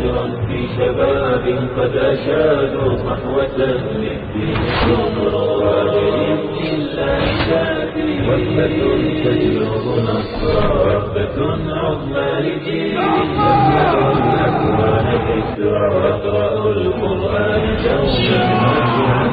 فجرا في شباب قد أشادوا صحوة للدين كبرى بإذن الله تأتي وثبة تجلب نصرا وثبة عظمى لجيل يملأ الأكوان ذكرى القرآن دوما نافعا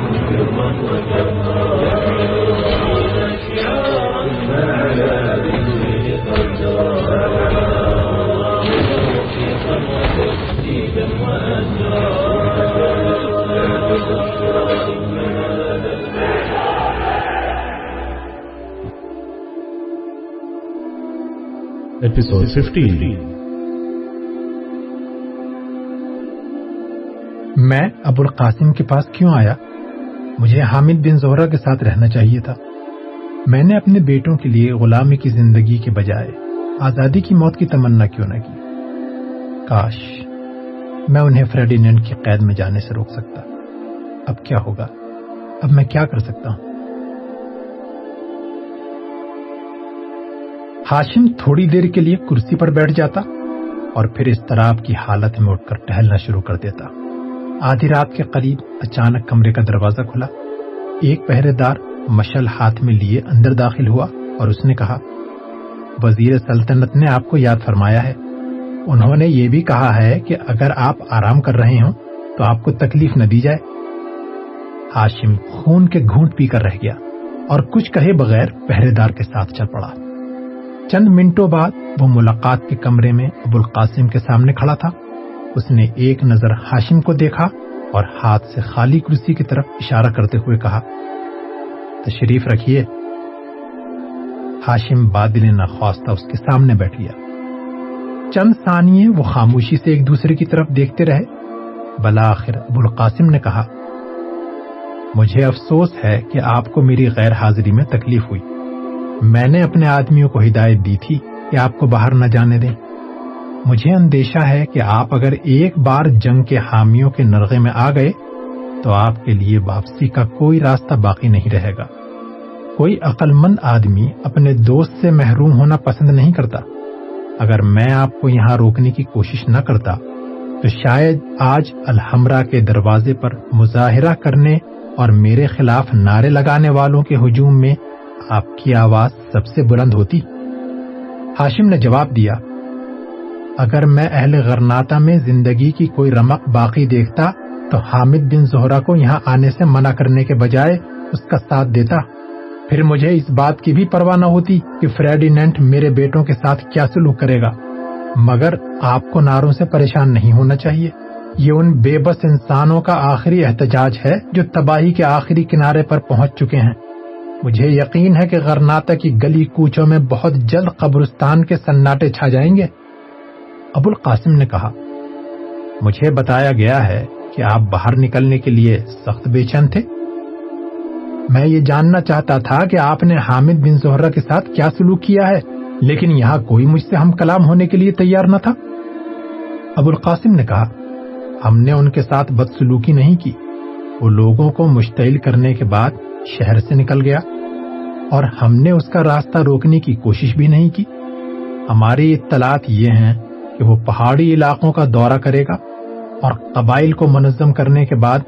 Episode 15 میں ابو القاسم کے پاس کیوں آیا؟ مجھے حامد بن زہرا کے ساتھ رہنا چاہیے تھا۔ میں نے اپنے بیٹوں کے لیے غلامی کی زندگی کے بجائے آزادی کی موت کی تمنا کیوں نہ کی؟ کاش میں انہیں فریڈینڈ کی قید میں جانے سے روک سکتا۔ اب کیا ہوگا؟ اب میں کیا کر سکتا ہوں؟ ہاشم تھوڑی دیر کے لیے کرسی پر بیٹھ جاتا اور پھر اس طرح کی حالت میں اٹھ کر ٹہلنا شروع کر دیتا۔ آدھی رات کے قریب اچانک کمرے کا دروازہ کھلا۔ ایک پہرے دار مشل ہاتھ میں لیے اندر داخل ہوا اور اس نے کہا، وزیر سلطنت نے آپ کو یاد فرمایا ہے۔ انہوں نے یہ بھی کہا ہے کہ اگر آپ آرام کر رہے ہوں تو آپ کو تکلیف نہ دی جائے۔ ہاشم خون کے گھونٹ پی کر رہ گیا اور کچھ کہے بغیر پہرے دار کے ساتھ چل پڑا۔ چند منٹوں بعد وہ ملاقات کے کمرے میں ابو القاسم کے سامنے کھڑا تھا۔ اس نے ایک نظر ہاشم کو دیکھا اور ہاتھ سے خالی کرسی کی طرف اشارہ کرتے ہوئے کہا، تشریف رکھیے۔ ہاشم بادل نخواستہ اس کے سامنے بیٹھ گیا۔ چند ثانیے وہ خاموشی سے ایک دوسرے کی طرف دیکھتے رہے۔ بلاخر ابو القاسم نے کہا، مجھے افسوس ہے کہ آپ کو میری غیر حاضری میں تکلیف ہوئی۔ میں نے اپنے آدمیوں کو ہدایت دی تھی کہ آپ کو باہر نہ جانے دیں۔ مجھے اندیشہ ہے کہ آپ اگر ایک بار جنگ کے حامیوں کے نرغے میں آ گئے، تو آپ کے لیے واپسی کا کوئی راستہ باقی نہیں رہے گا۔ کوئی عقل مند آدمی اپنے دوست سے محروم ہونا پسند نہیں کرتا۔ اگر میں آپ کو یہاں روکنے کی کوشش نہ کرتا، تو شاید آج الحمرہ کے دروازے پر مظاہرہ کرنے اور میرے خلاف نعرے لگانے والوں کے ہجوم میں آپ کی آواز سب سے بلند ہوتی۔ ہاشم نے جواب دیا، اگر میں اہل غرناتا میں زندگی کی کوئی رمق باقی دیکھتا، تو حامد بن زہرا کو یہاں آنے سے منع کرنے کے بجائے اس کا ساتھ دیتا۔ پھر مجھے اس بات کی بھی پرواہ نہ ہوتی کہ فریڈینٹ میرے بیٹوں کے ساتھ کیا سلوک کرے گا۔ مگر آپ کو ناروں سے پریشان نہیں ہونا چاہیے۔ یہ ان بے بس انسانوں کا آخری احتجاج ہے جو تباہی کے آخری کنارے پر پہنچ چکے ہیں۔ مجھے یقین ہے کہ غرناتا کی گلی کوچوں میں بہت جلد قبرستان کے سناٹے چھا جائیں گے۔ ابو القاسم نے کہا، مجھے بتایا گیا ہے کہ آپ باہر نکلنے کے لیے سخت بے چین تھے۔ میں یہ جاننا چاہتا تھا کہ آپ نے حامد بن زہرا کے ساتھ کیا سلوک کیا ہے، لیکن یہاں کوئی مجھ سے ہم کلام ہونے کے لیے تیار نہ تھا۔ ابو القاسم نے کہا، ہم نے ان کے ساتھ بدسلوکی نہیں کی۔ وہ لوگوں کو مشتعل کرنے کے بعد شہر سے نکل گیا اور ہم نے اس کا راستہ روکنے کی کوشش بھی نہیں کی۔ ہماری اطلاعات یہ ہیں کہ وہ پہاڑی علاقوں کا دورہ کرے گا اور قبائل کو منظم کرنے کے بعد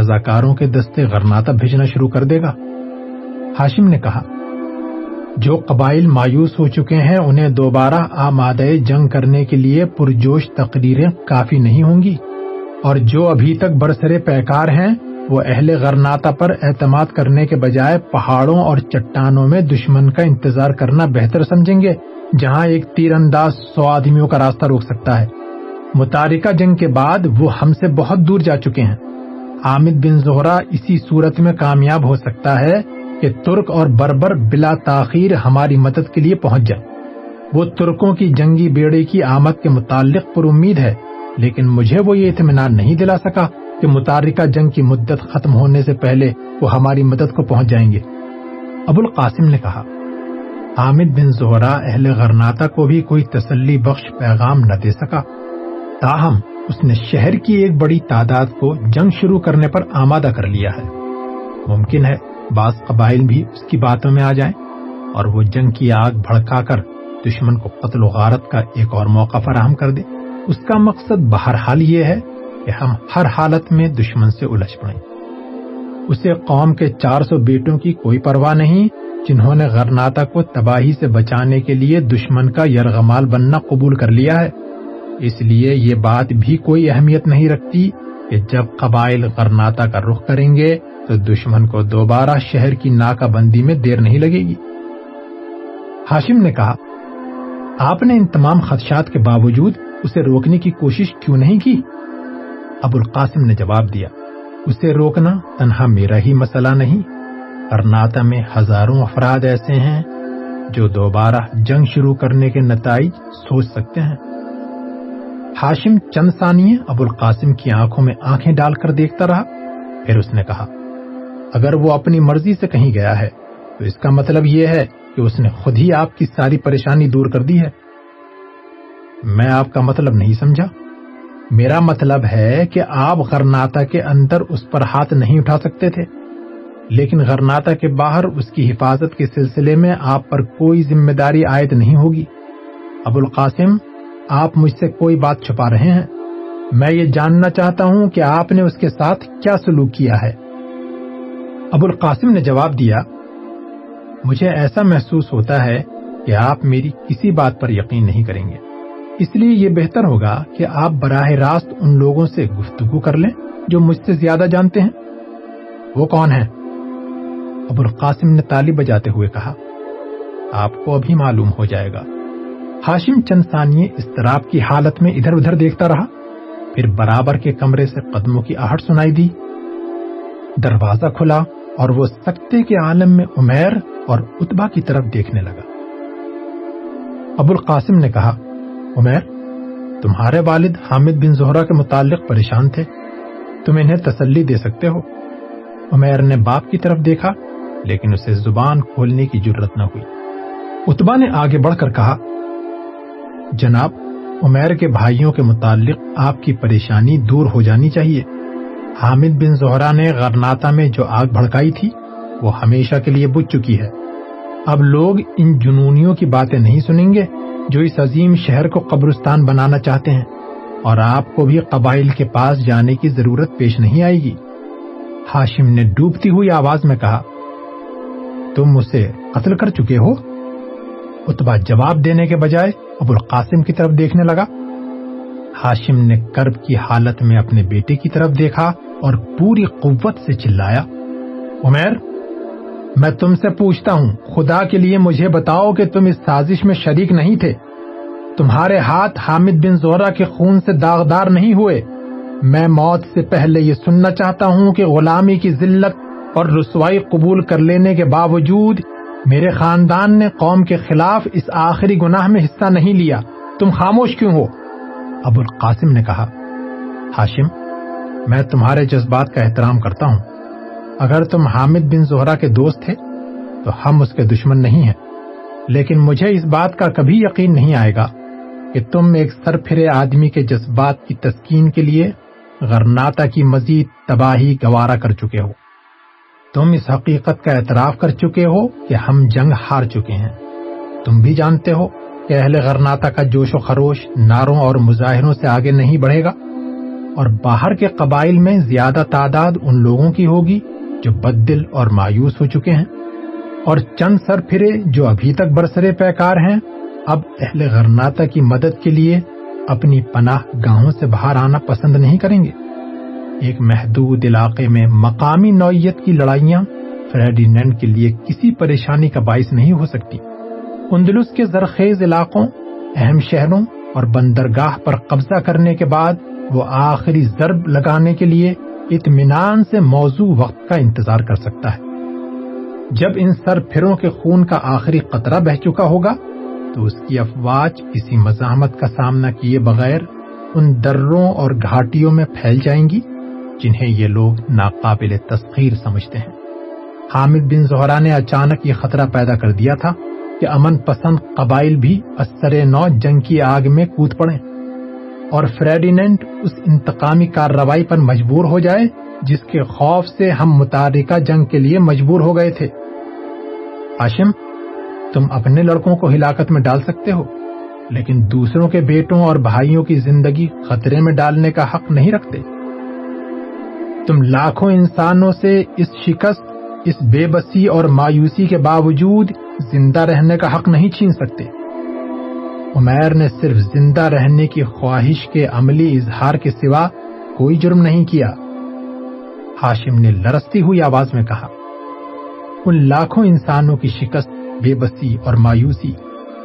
رضاکاروں کے دستے غرناتا بھیجنا شروع کر دے گا۔ ہاشم نے کہا، جو قبائل مایوس ہو چکے ہیں، انہیں دوبارہ آمادہ جنگ کرنے کے لیے پرجوش تقریریں کافی نہیں ہوں گی۔ اور جو ابھی تک برسرے پیکار ہیں وہ اہل غرناتا پر اعتماد کرنے کے بجائے پہاڑوں اور چٹانوں میں دشمن کا انتظار کرنا بہتر سمجھیں گے، جہاں ایک تیر انداز سو آدمیوں کا راستہ روک سکتا ہے۔ متارکہ جنگ کے بعد وہ ہم سے بہت دور جا چکے ہیں۔ حامد بن زہرا اسی صورت میں کامیاب ہو سکتا ہے کہ ترک اور بربر بلا تاخیر ہماری مدد کے لیے پہنچ جائے۔ وہ ترکوں کی جنگی بیڑے کی آمد کے متعلق پر امید ہے، لیکن مجھے وہ یہ اطمینان نہیں دلا سکا۔ کہ متارکہ جنگ کی مدت ختم ہونے سے پہلے وہ ہماری مدد کو پہنچ جائیں گے۔ ابو القاسم نے کہا، حامد بن زہرا اہل غرناتا کو بھی کوئی تسلی بخش پیغام نہ دے سکا۔ تاہم، اس نے شہر کی ایک بڑی تعداد کو جنگ شروع کرنے پر آمادہ کر لیا ہے۔ ممکن ہے بعض قبائل بھی اس کی باتوں میں آ جائیں اور وہ جنگ کی آگ بھڑکا کر دشمن کو قتل و غارت کا ایک اور موقع فراہم کر دے۔ اس کا مقصد بہرحال یہ ہے کہ ہم ہر حالت میں دشمن سے الجھ پڑیں۔ اسے قوم کے چار سو بیٹوں کی کوئی پرواہ نہیں، جنہوں نے غرناتا کو تباہی سے بچانے کے لیے دشمن کا یرغمال بننا قبول کر لیا ہے۔ اس لیے یہ بات بھی کوئی اہمیت نہیں رکھتی کہ جب قبائل غرناتا کا رخ کریں گے تو دشمن کو دوبارہ شہر کی ناکہ بندی میں دیر نہیں لگے گی۔ ہاشم نے کہا، آپ نے ان تمام خدشات کے باوجود اسے روکنے کی کوشش کیوں نہیں کی؟ ابو القاسم نے جواب دیا، اسے روکنا تنہا میرا ہی مسئلہ نہیں کرناتا میں ہزاروں افراد ایسے ہیں جو دوبارہ جنگ شروع کرنے کے نتائج سوچ سکتے ہیں۔ ہاشم چند ثانیے ابو القاسم کی آنکھوں میں آنکھیں ڈال کر دیکھتا رہا، پھر اس نے کہا، اگر وہ اپنی مرضی سے کہیں گیا ہے، تو اس کا مطلب یہ ہے کہ اس نے خود ہی آپ کی ساری پریشانی دور کر دی ہے۔ میں آپ کا مطلب نہیں سمجھا میرا مطلب ہے کہ آپ غرناتا کے اندر اس پر ہاتھ نہیں اٹھا سکتے تھے۔ لیکن غرناتا کے باہر اس کی حفاظت کے سلسلے میں آپ پر کوئی ذمہ داری عائد نہیں ہوگی۔ ابو القاسم، آپ مجھ سے کوئی بات چھپا رہے ہیں۔ میں یہ جاننا چاہتا ہوں کہ آپ نے اس کے ساتھ کیا سلوک کیا ہے۔ ابو القاسم نے جواب دیا، مجھے ایسا محسوس ہوتا ہے کہ آپ میری کسی بات پر یقین نہیں کریں گے۔ اس لیے یہ بہتر ہوگا کہ آپ براہ راست ان لوگوں سے گفتگو کر لیں جو مجھ سے زیادہ جانتے ہیں۔ وہ کون ہیں؟ ابو القاسم نے تالی بجاتے ہوئے کہا، آپ کو ابھی معلوم ہو جائے گا۔ ہاشم چند ثانیے استراب کی حالت میں ادھر ادھر دیکھتا رہا، پھر برابر کے کمرے سے قدموں کی آہٹ سنائی دی۔ دروازہ کھلا اور وہ سکتے کے عالم میں عمیر اور اتبا کی طرف دیکھنے لگا۔ ابو القاسم نے کہا عمیر، تمہارے والد حامد بن زہرا کے متعلق پریشان تھے، تم انہیں تسلی دے سکتے ہو۔ عمیر نے باپ کی طرف دیکھا، لیکن اسے زبان کھولنے کی ضرورت نہ ہوئی۔ اتبا نے آگے بڑھ کر کہا، جناب، عمیر کے بھائیوں کے متعلق آپ کی پریشانی دور ہو جانی چاہیے۔ حامد بن زہرا نے غرناتا میں جو آگ بھڑکائی تھی، وہ ہمیشہ کے لیے بجھ چکی ہے۔ اب لوگ ان جنونیوں کی باتیں نہیں سنیں گے۔ جو اس عظیم شہر کو قبرستان بنانا چاہتے ہیں اور آپ کو بھی قبائل کے پاس جانے کی ضرورت پیش نہیں آئے گی۔ ہاشم نے ڈوبتی ہوئی آواز میں کہا، تم اسے قتل کر چکے ہو؟ اتبا جواب دینے کے بجائے ابو القاسم کی طرف دیکھنے لگا۔ ہاشم نے کرب کی حالت میں اپنے بیٹے کی طرف دیکھا اور پوری قوت سے چلایا۔ عمیر میں تم سے پوچھتا ہوں، خدا کے لیے مجھے بتاؤ کہ تم اس سازش میں شریک نہیں تھے۔ تمہارے ہاتھ حامد بن زورا کے خون سے داغدار نہیں ہوئے۔ میں موت سے پہلے یہ سننا چاہتا ہوں کہ غلامی کی ذلت اور رسوائی قبول کر لینے کے باوجود میرے خاندان نے قوم کے خلاف اس آخری گناہ میں حصہ نہیں لیا۔ تم خاموش کیوں ہو؟ ابو القاسم نے کہا، ہاشم، میں تمہارے جذبات کا احترام کرتا ہوں۔ اگر تم حامد بن زہرا کے دوست تھے، تو ہم اس کے دشمن نہیں ہیں۔ لیکن مجھے اس بات کا کبھی یقین نہیں آئے گا کہ تم ایک سر پھرے آدمی کے جذبات کی تسکین کے لیے غرناتا کی مزید تباہی گوارا کر چکے ہو۔ تم اس حقیقت کا اعتراف کر چکے ہو کہ ہم جنگ ہار چکے ہیں۔ تم بھی جانتے ہو کہ اہل غرناتا کا جوش و خروش ناروں اور مظاہروں سے آگے نہیں بڑھے گا، اور باہر کے قبائل میں زیادہ تعداد ان لوگوں کی ہوگی جو بد دل اور مایوس ہو چکے ہیں اور چند سر پھرے جو ابھی تک برسرے پیکار ہیں، اب اہل غرناتا کی مدد کے لیے اپنی پناہ گاہوں سے باہر آنا پسند نہیں کریں گے۔ ایک محدود علاقے میں مقامی نوعیت کی لڑائیاں فریڈینڈ کے لیے کسی پریشانی کا باعث نہیں ہو سکتی۔ اندلس کے زرخیز علاقوں، اہم شہروں اور بندرگاہ پر قبضہ کرنے کے بعد وہ آخری ضرب لگانے کے لیے اطمینان سے موضوع وقت کا انتظار کر سکتا ہے۔ جب ان سر پھروں کے خون کا آخری قطرہ بہ چکا ہوگا، تو اس کی افواج کسی مزاحمت کا سامنا کیے بغیر ان دروں اور گھاٹیوں میں پھیل جائیں گی، جنہیں یہ لوگ ناقابل تسخیر سمجھتے ہیں۔ حامد بن زہرا نے اچانک یہ خطرہ پیدا کر دیا تھا کہ امن پسند قبائل بھی اثر نو جنگ کی آگ میں کود پڑے اور فریڈینٹ اس انتقامی کارروائی پر مجبور ہو جائے، جس کے خوف سے ہم متعلقہ جنگ کے لیے مجبور ہو گئے تھے۔ آشم، تم اپنے لڑکوں کو ہلاکت میں ڈال سکتے ہو، لیکن دوسروں کے بیٹوں اور بھائیوں کی زندگی خطرے میں ڈالنے کا حق نہیں رکھتے۔ تم لاکھوں انسانوں سے اس شکست، اس بے بسی اور مایوسی کے باوجود زندہ رہنے کا حق نہیں چھین سکتے۔ عمیر نے صرف زندہ رہنے کی خواہش کے عملی اظہار کے سوا کوئی جرم نہیں کیا۔ ہاشم نے لرستی ہوئی آواز میں کہا، ان لاکھوں انسانوں کی شکست بے بسی اور مایوسی،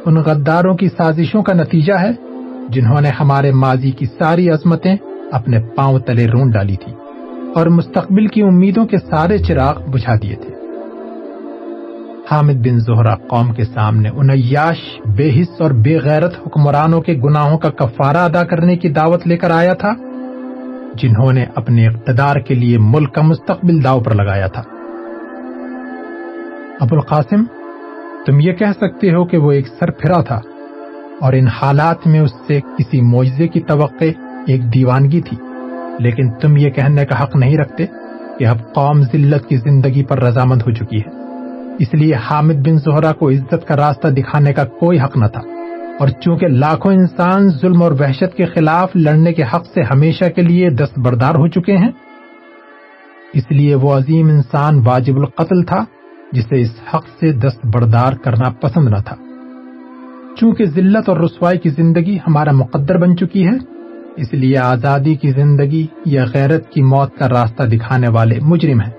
ان غداروں کی سازشوں کا نتیجہ ہے جنہوں نے ہمارے ماضی کی ساری عظمتیں اپنے پاؤں تلے رون ڈالی تھی اور مستقبل کی امیدوں کے سارے چراغ بجھا دیے تھے۔ حامد بن زہرا قوم کے سامنے ان عیاش بے حص اور بے غیرت حکمرانوں کے گناہوں کا کفارہ ادا کرنے کی دعوت لے کر آیا تھا، جنہوں نے اپنے اقتدار کے لیے ملک کا مستقبل داؤ پر لگایا تھا۔ ابو القاسم تم یہ کہہ سکتے ہو کہ وہ ایک سر پھرا تھا اور ان حالات میں اس سے کسی معجزے کی توقع ایک دیوانگی تھی۔ لیکن تم یہ کہنے کا حق نہیں رکھتے کہ اب قوم ذلت کی زندگی پر رضامند ہو چکی ہے۔ اس لیے حامد بن زہرا کو عزت کا راستہ دکھانے کا کوئی حق نہ تھا۔ اور چونکہ لاکھوں انسان ظلم اور وحشت کے خلاف لڑنے کے حق سے ہمیشہ کے لیے دست بردار ہو چکے ہیں، اس لیے وہ عظیم انسان واجب القتل تھا، جسے اس حق سے دست بردار کرنا پسند نہ تھا۔ چونکہ ذلت اور رسوائی کی زندگی ہمارا مقدر بن چکی ہے، اس لیے آزادی کی زندگی یا غیرت کی موت کا راستہ دکھانے والے مجرم ہیں۔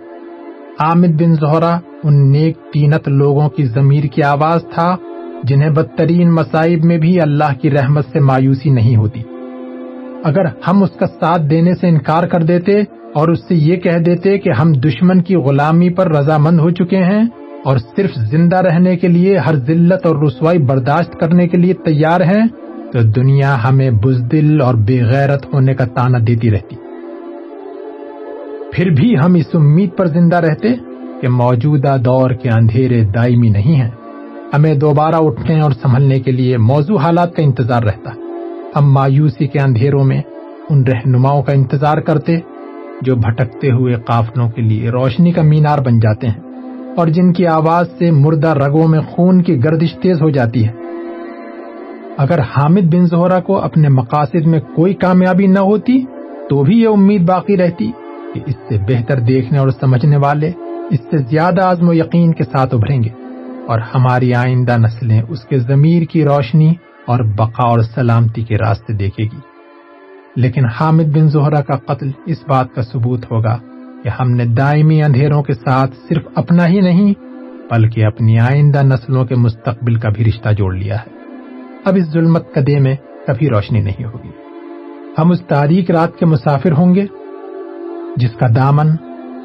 عامد بن زہرا ان نیک تینت لوگوں کی ضمیر کی آواز تھا، جنہیں بدترین مصائب میں بھی اللہ کی رحمت سے مایوسی نہیں ہوتی۔ اگر ہم اس کا ساتھ دینے سے انکار کر دیتے اور اس سے یہ کہہ دیتے کہ ہم دشمن کی غلامی پر رضامند ہو چکے ہیں اور صرف زندہ رہنے کے لیے، ہر ذلت اور رسوائی برداشت کرنے کے لیے تیار ہیں، تو دنیا ہمیں بزدل اور بے غیرت ہونے کا تانا دیتی رہتی۔ پھر بھی ہم اس امید پر زندہ رہتے کہ موجودہ دور کے اندھیرے دائمی نہیں ہیں۔ ہمیں دوبارہ اٹھنے اور سنبھلنے کے لیے موضوع حالات کا انتظار رہتا۔ ہم مایوسی کے اندھیروں میں ان رہنماؤں کا انتظار کرتے جو بھٹکتے ہوئے قافلوں کے لیے روشنی کا مینار بن جاتے ہیں اور جن کی آواز سے مردہ رگوں میں خون کی گردش تیز ہو جاتی ہے۔ اگر حامد بن زہرا کو اپنے مقاصد میں کوئی کامیابی نہ ہوتی تو بھی یہ امید باقی رہتی۔ کہ اس سے بہتر دیکھنے اور سمجھنے والے اس سے زیادہ عزم و یقین کے ساتھ ابھریں گے اور ہماری آئندہ نسلیں اس کے ضمیر کی روشنی اور بقا اور سلامتی کے راستے دیکھے گی۔ لیکن حامد بن زہرا کا قتل اس بات کا ثبوت ہوگا کہ ہم نے دائمی اندھیروں کے ساتھ صرف اپنا ہی نہیں بلکہ اپنی آئندہ نسلوں کے مستقبل کا بھی رشتہ جوڑ لیا ہے۔ اب اس ظلمت کدے میں کبھی روشنی نہیں ہوگی۔ ہم اس تاریخ رات کے مسافر ہوں گے جس کا دامن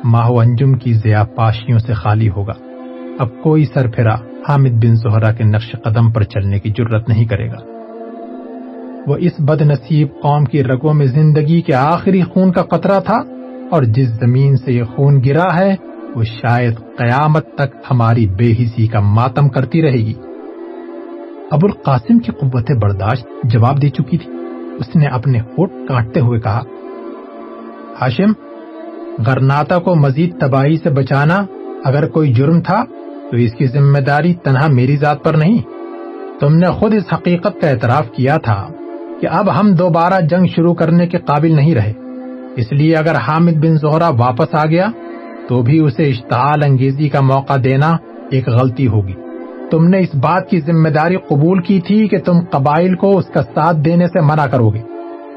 ماہو انجم کی ضیا پاشیوں سے خالی ہوگا۔ اب کوئی سر پھرا حامد بن زہرا کے نقش قدم پر چلنے کی جرت نہیں کرے گا۔ وہ اس بد نصیب قوم کی رگوں میں زندگی کے آخری خون کا قطرہ تھا اور جس زمین سے یہ خون گرا ہے، وہ شاید قیامت تک ہماری بے حسی کا ماتم کرتی رہے گی۔ ابو القاسم کی قوت برداشت جواب دے چکی تھی۔ اس نے اپنے ہوٹ کاٹتے ہوئے کہا، ہاشم غرناتا کو مزید تباہی سے بچانا اگر کوئی جرم تھا، تو اس کی ذمہ داری تنہا میری ذات پر نہیں۔ تم نے خود اس حقیقت کا اعتراف کیا تھا کہ اب ہم دوبارہ جنگ شروع کرنے کے قابل نہیں رہے۔ اس لیے اگر حامد بن زہرا واپس آ گیا، تو بھی اسے اشتعال انگیزی کا موقع دینا ایک غلطی ہوگی۔ تم نے اس بات کی ذمہ داری قبول کی تھی کہ تم قبائل کو اس کا ساتھ دینے سے منع کرو گے۔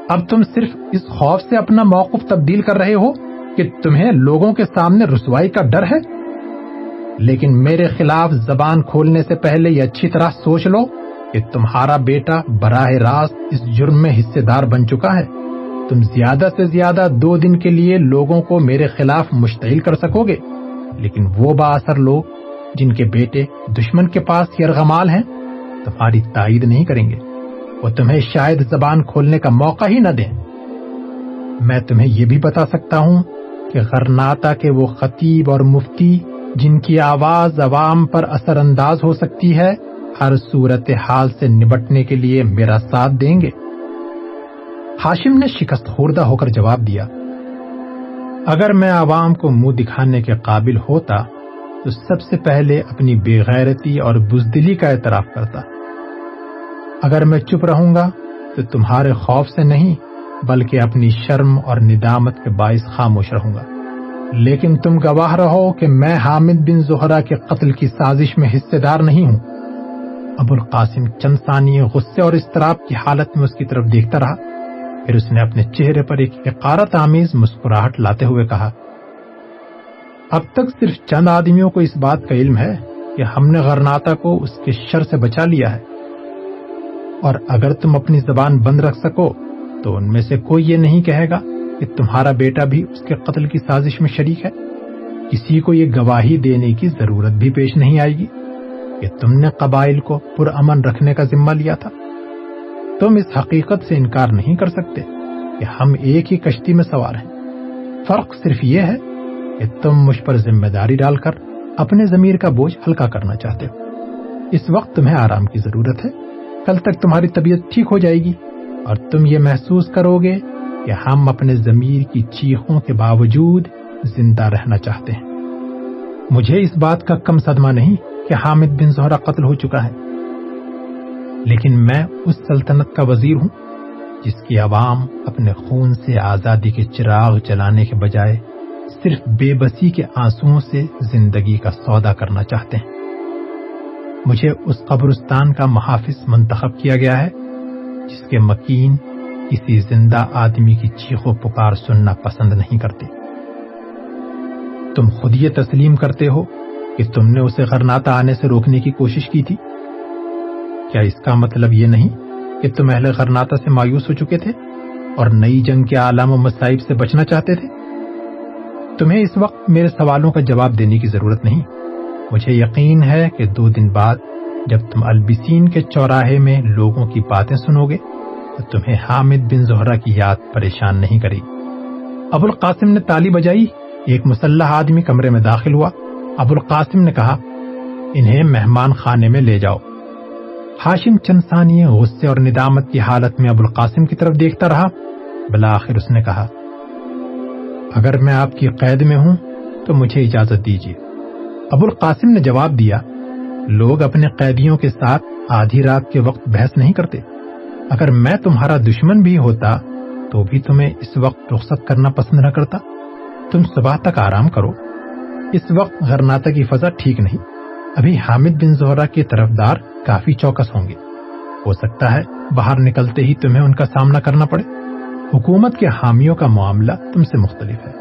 اب تم صرف اس خوف سے اپنا موقف تبدیل کر رہے ہو کہ تمہیں لوگوں کے سامنے رسوائی کا ڈر ہے؟ لیکن میرے خلاف زبان کھولنے سے پہلے یہ اچھی طرح سوچ لو کہ تمہارا بیٹا براہ راست اس جرم میں حصے دار بن چکا ہے۔ تم زیادہ سے زیادہ دو دن کے لیے لوگوں کو میرے خلاف مشتعل کر سکو گے۔ لیکن وہ با اثر لوگ جن کے بیٹے دشمن کے پاس یرغمال ہیں۔ تمہاری تائید نہیں کریں گے۔ وہ تمہیں شاید زبان کھولنے کا موقع ہی نہ دیں۔ میں تمہیں یہ بھی بتا سکتا ہوں کہ غرناتا کے وہ خطیب اور مفتی جن کی آواز عوام پر اثر انداز ہو سکتی ہے، ہر صورت حال سے نبٹنے کے لیے میرا ساتھ دیں گے۔ ہاشم نے شکست خوردہ ہو کر جواب دیا، اگر میں عوام کو منہ دکھانے کے قابل ہوتا تو سب سے پہلے اپنی بے غیرتی اور بزدلی کا اعتراف کرتا۔ اگر میں چپ رہوں گا تو تمہارے خوف سے نہیں بلکہ اپنی شرم اور ندامت کے باعث خاموش رہوں گا۔ لیکن تم گواہ رہو کہ میں حامد بن زہرا کے قتل کی سازش میں حصے دار نہیں ہوں۔ ابو القاسم چند ثانی غصے اور استراب کی حالت میں اس کی طرف دیکھتا رہا۔ پھر اس نے اپنے چہرے پر ایک حقارت آمیز مسکراہٹ لاتے ہوئے کہا، اب تک صرف چند آدمیوں کو اس بات کا علم ہے کہ ہم نے غرناتا کو اس کے شر سے بچا لیا ہے۔ اور اگر تم اپنی زبان بند رکھ سکو تو ان میں سے کوئی یہ نہیں کہے گا کہ تمہارا بیٹا بھی اس کے قتل کی سازش میں شریک ہے۔ کسی کو یہ گواہی دینے کی ضرورت بھی پیش نہیں آئے گی کہ تم نے قبائل کو پرامن رکھنے کا ذمہ لیا تھا۔ تم اس حقیقت سے انکار نہیں کر سکتے کہ ہم ایک ہی کشتی میں سوار ہیں۔ فرق صرف یہ ہے کہ تم مجھ پر ذمہ داری ڈال کر اپنے ضمیر کا بوجھ ہلکا کرنا چاہتے ہو۔ اس وقت تمہیں آرام کی ضرورت ہے۔ کل تک تمہاری طبیعت ٹھیک ہو جائے گی۔ اور تم یہ محسوس کرو گے کہ ہم اپنے ضمیر کی چیخوں کے باوجود زندہ رہنا چاہتے ہیں۔ مجھے اس بات کا کم صدمہ نہیں کہ حامد بن زہرا قتل ہو چکا ہے۔ لیکن میں اس سلطنت کا وزیر ہوں جس کی عوام اپنے خون سے آزادی کے چراغ جلانے کے بجائے صرف بے بسی کے آنسو سے زندگی کا سودا کرنا چاہتے ہیں۔ مجھے اس قبرستان کا محافظ منتخب کیا گیا ہے۔ جس کے مکین کسی زندہ آدمی کی چیخو پکار سننا پسند نہیں کرتے۔ تم خود یہ تسلیم کرتے ہو کہ تم نے اسے غرناتا آنے سے روکنے کی کوشش کی تھی۔ کیا اس کا مطلب یہ نہیں کہ تم اہل غرناتا سے مایوس ہو چکے تھے اور نئی جنگ کے عالم و مصائب سے بچنا چاہتے تھے؟ تمہیں اس وقت میرے سوالوں کا جواب دینے کی ضرورت نہیں۔ مجھے یقین ہے کہ دو دن بعد جب تم البسین کے چوراہے میں لوگوں کی باتیں سنو گے، تو تمہیں حامد بن زہرا کی یاد پریشان نہیں کرے۔ ابو القاسم نے تالی بجائی، ایک مسلح آدمی کمرے میں داخل ہوا۔ ابو القاسم نے کہا، انہیں مہمان خانے میں لے جاؤ۔ ہاشم چنسانی غصے اور ندامت کی حالت میں ابو القاسم کی طرف دیکھتا رہا۔ بلاخر اس نے کہا، اگر میں آپ کی قید میں ہوں تو مجھے اجازت دیجیے ابو القاسم نے جواب دیا لوگ اپنے قیدیوں کے ساتھ آدھی رات کے وقت بحث نہیں کرتے۔ اگر میں تمہارا دشمن بھی ہوتا تو بھی تمہیں اس وقت رخصت کرنا پسند نہ کرتا۔ تم صبح تک آرام کرو۔ اس وقت غرناتا کی فضا ٹھیک نہیں۔ ابھی حامد بن زہرا کے طرف دار کافی چوکس ہوں گے۔ ہو سکتا ہے باہر نکلتے ہی تمہیں ان کا سامنا کرنا پڑے۔ حکومت کے حامیوں کا معاملہ تم سے مختلف ہے۔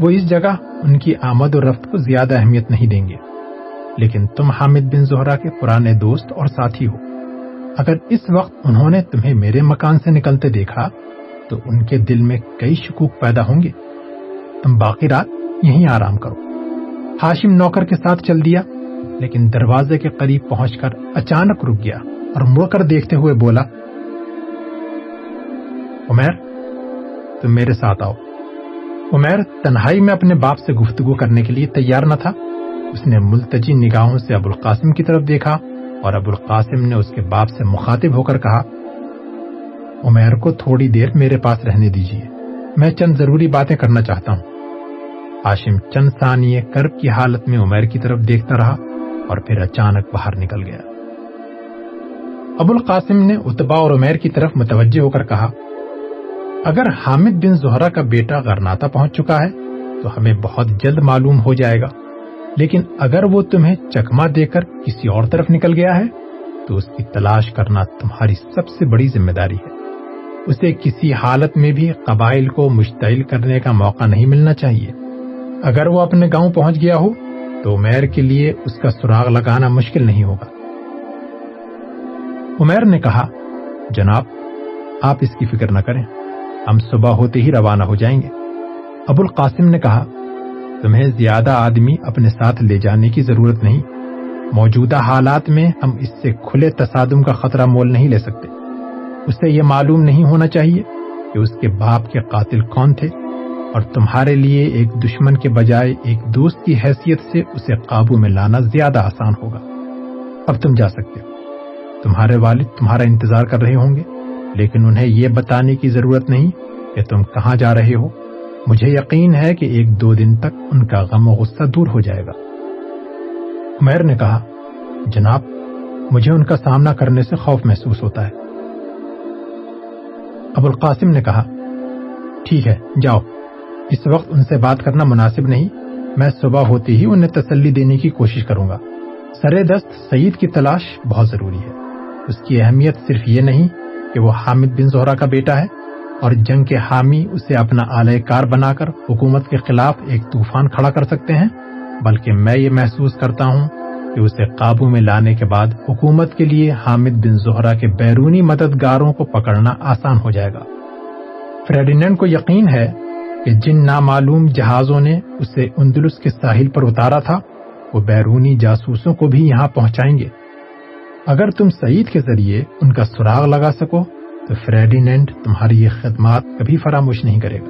وہ اس جگہ ان کی آمد و رفت کو زیادہ اہمیت نہیں دیں گے۔ لیکن تم حامد بن زہرا کے پرانے دوست اور ساتھی ہو۔ اگر اس وقت انہوں نے تمہیں میرے مکان سے نکلتے دیکھا، تو ان کے دل میں کئی شکوک پیدا ہوں گے۔ تم باقی رات یہیں آرام کرو۔ ہاشم نوکر کے ساتھ چل دیا، لیکن دروازے کے قریب پہنچ کر اچانک رک گیا اور مڑ کر دیکھتے ہوئے بولا عمیر تم میرے ساتھ آؤ۔ عمیر تنہائی میں اپنے باپ سے گفتگو کرنے کے لیے تیار نہ تھا۔ اس نے ملتجی نگاہوں سے ابو القاسم کی طرف دیکھا اور ابو القاسم نے اس کے باپ سے مخاطب ہو کر کہا، عمیر کو تھوڑی دیر میرے پاس رہنے دیجیے میں چند ضروری باتیں کرنا چاہتا ہوں. ہاشم چند ثانیے کرب کی حالت میں عمیر کی طرف دیکھتا رہا اور پھر اچانک باہر نکل گیا۔ ابو القاسم نے اتبا اور عمیر کی طرف متوجہ ہو کر کہا، اگر حامد بن زہرا کا بیٹا غرناتا پہنچ چکا ہے، تو ہمیں بہت جلد معلوم ہو جائے گا لیکن اگر وہ تمہیں چکما دے کر کسی اور طرف نکل گیا ہے، تو اس کی تلاش کرنا تمہاری سب سے بڑی ذمہ داری ہے۔ اسے کسی حالت میں بھی قبائل کو مشتعل کرنے کا موقع نہیں ملنا چاہیے۔ اگر وہ اپنے گاؤں پہنچ گیا ہو، تو عمیر کے لیے اس کا سراغ لگانا مشکل نہیں ہوگا۔ عمیر نے کہا، جناب، آپ اس کی فکر نہ کریں، ہم صبح ہوتے ہی روانہ ہو جائیں گے۔ ابو القاسم نے کہا تمہیں زیادہ آدمی اپنے ساتھ لے جانے کی ضرورت نہیں۔ موجودہ حالات میں ہم اس سے کھلے تصادم کا خطرہ مول نہیں لے سکتے۔ اسے یہ معلوم نہیں ہونا چاہیے کہ اس کے باپ کے قاتل کون تھے اور تمہارے لیے ایک دشمن کے بجائے ایک دوست کی حیثیت سے اسے قابو میں لانا زیادہ آسان ہوگا۔ اب تم جا سکتے ہو۔ تمہارے والد تمہارا انتظار کر رہے ہوں گے، لیکن انہیں یہ بتانے کی ضرورت نہیں کہ تم کہاں جا رہے ہو۔ مجھے یقین ہے کہ ایک دو دن تک ان کا غم و غصہ دور ہو جائے گا۔ عمیر نے کہا، جناب، مجھے ان کا سامنا کرنے سے خوف محسوس ہوتا ہے۔ ابو القاسم نے کہا، ٹھیک ہے، جاؤ۔ اس وقت ان سے بات کرنا مناسب نہیں۔ میں صبح ہوتے ہی انہیں تسلی دینے کی کوشش کروں گا۔ سر دست سعید کی تلاش بہت ضروری ہے۔ اس کی اہمیت صرف یہ نہیں کہ وہ حامد بن زہرا کا بیٹا ہے۔ اور جنگ کے حامی اسے اپنا اعلی کار بنا کر حکومت کے خلاف ایک طوفان کھڑا کر سکتے ہیں، بلکہ میں یہ محسوس کرتا ہوں کہ اسے قابو میں لانے کے بعد حکومت کے لیے حامد بن زہرا کے بیرونی مددگاروں کو پکڑنا آسان ہو جائے گا۔ فریڈینڈ کو یقین ہے کہ جن نامعلوم جہازوں نے اسے اندلس کے ساحل پر اتارا تھا، وہ بیرونی جاسوسوں کو بھی یہاں پہنچائیں گے۔ اگر تم سعید کے ذریعے ان کا سراغ لگا سکو تو فریڈینڈ تمہاری یہ خدمات کبھی فراموش نہیں کرے گا۔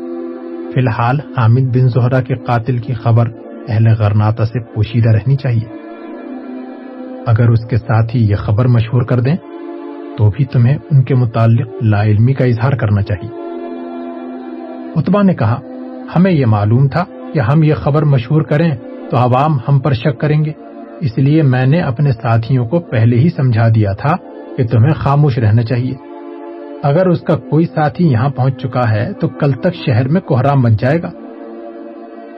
فی الحال حامد بن زہرا کے قاتل کی خبر اہل غرناتا سے پوشیدہ رہنی چاہیے۔ اگر اس کے ساتھ ہی یہ خبر مشہور کر دیں، تو بھی تمہیں ان کے متعلق لا علمی کا اظہار کرنا چاہیے۔ اتبا نے کہا، ہمیں یہ معلوم تھا کہ ہم یہ خبر مشہور کریں تو عوام ہم پر شک کریں گے۔ اس لیے میں نے اپنے ساتھیوں کو پہلے ہی سمجھا دیا تھا کہ تمہیں خاموش رہنا چاہیے۔ اگر اس کا کوئی ساتھی یہاں پہنچ چکا ہے تو کل تک شہر میں کوہرام مچ جائے گا۔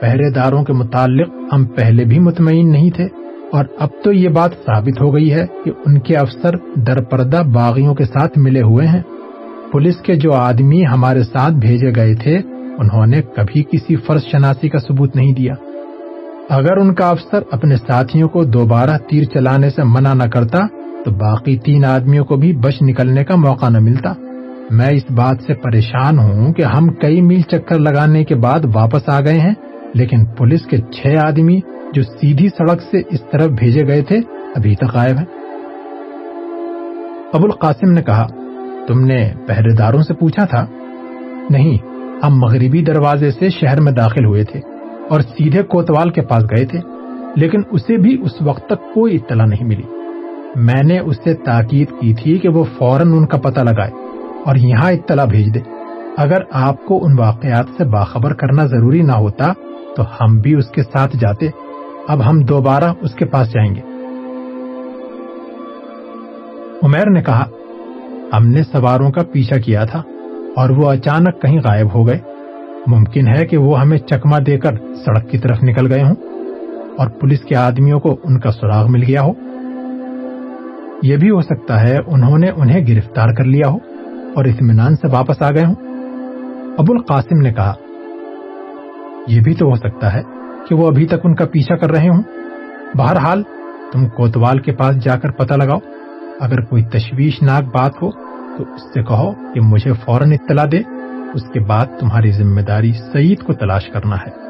پہرے داروں کے متعلق ہم پہلے بھی مطمئن نہیں تھے اور اب تو یہ بات ثابت ہو گئی ہے کہ ان کے افسر در پردہ باغیوں کے ساتھ ملے ہوئے ہیں۔ پولیس کے جو آدمی ہمارے ساتھ بھیجے گئے تھے، انہوں نے کبھی کسی فرض شناسی کا ثبوت نہیں دیا۔ اگر ان کا افسر اپنے ساتھیوں کو دوبارہ تیر چلانے سے منع نہ کرتا، تو باقی تین آدمیوں کو بھی بچ نکلنے کا موقع نہ ملتا۔ میں اس بات سے پریشان ہوں کہ ہم کئی میل چکر لگانے کے بعد واپس آ گئے ہیں، لیکن پولیس کے چھ آدمی جو سیدھی سڑک سے اس طرف بھیجے گئے تھے، ابھی تک غائب ہیں۔ ابو القاسم نے کہا، تم نے پہرے داروں سے پوچھا تھا؟ نہیں، ہم مغربی دروازے سے شہر میں داخل ہوئے تھے اور سیدھے کوتوال کے پاس گئے تھے، لیکن اسے بھی اس وقت تک کوئی اطلاع نہیں ملی۔ میں نے اس سے تاکید کی تھی کہ وہ فوراً ان کا پتہ لگائے۔ اور یہاں اطلاع بھیج دے۔ اگر آپ کو ان واقعات سے باخبر کرنا ضروری نہ ہوتا تو ہم بھی اس کے ساتھ جاتے۔ اب ہم دوبارہ اس کے پاس جائیں گے۔ عمیر نے کہا، ہم نے سواروں کا پیچھا کیا تھا اور وہ اچانک کہیں غائب ہو گئے۔ ممکن ہے کہ وہ ہمیں چکما دے کر سڑک کی طرف نکل گئے ہوں اور پولیس کے آدمیوں کو ان کا سراغ مل گیا ہو۔ یہ بھی ہو سکتا ہے انہوں نے انہیں گرفتار کر لیا ہو۔ اور اطمینان سے واپس آ گئے ہوں۔ ابو القاسم نے کہا، یہ بھی تو ہو سکتا ہے کہ وہ ابھی تک ان کا پیچھا کر رہے ہوں۔ بہرحال، تم کوتوال کے پاس جا کر پتہ لگاؤ۔ اگر کوئی تشویشناک بات ہو، تو اس سے کہو کہ مجھے فوراً اطلاع دے۔ اس کے بعد تمہاری ذمہ داری سعید کو تلاش کرنا ہے۔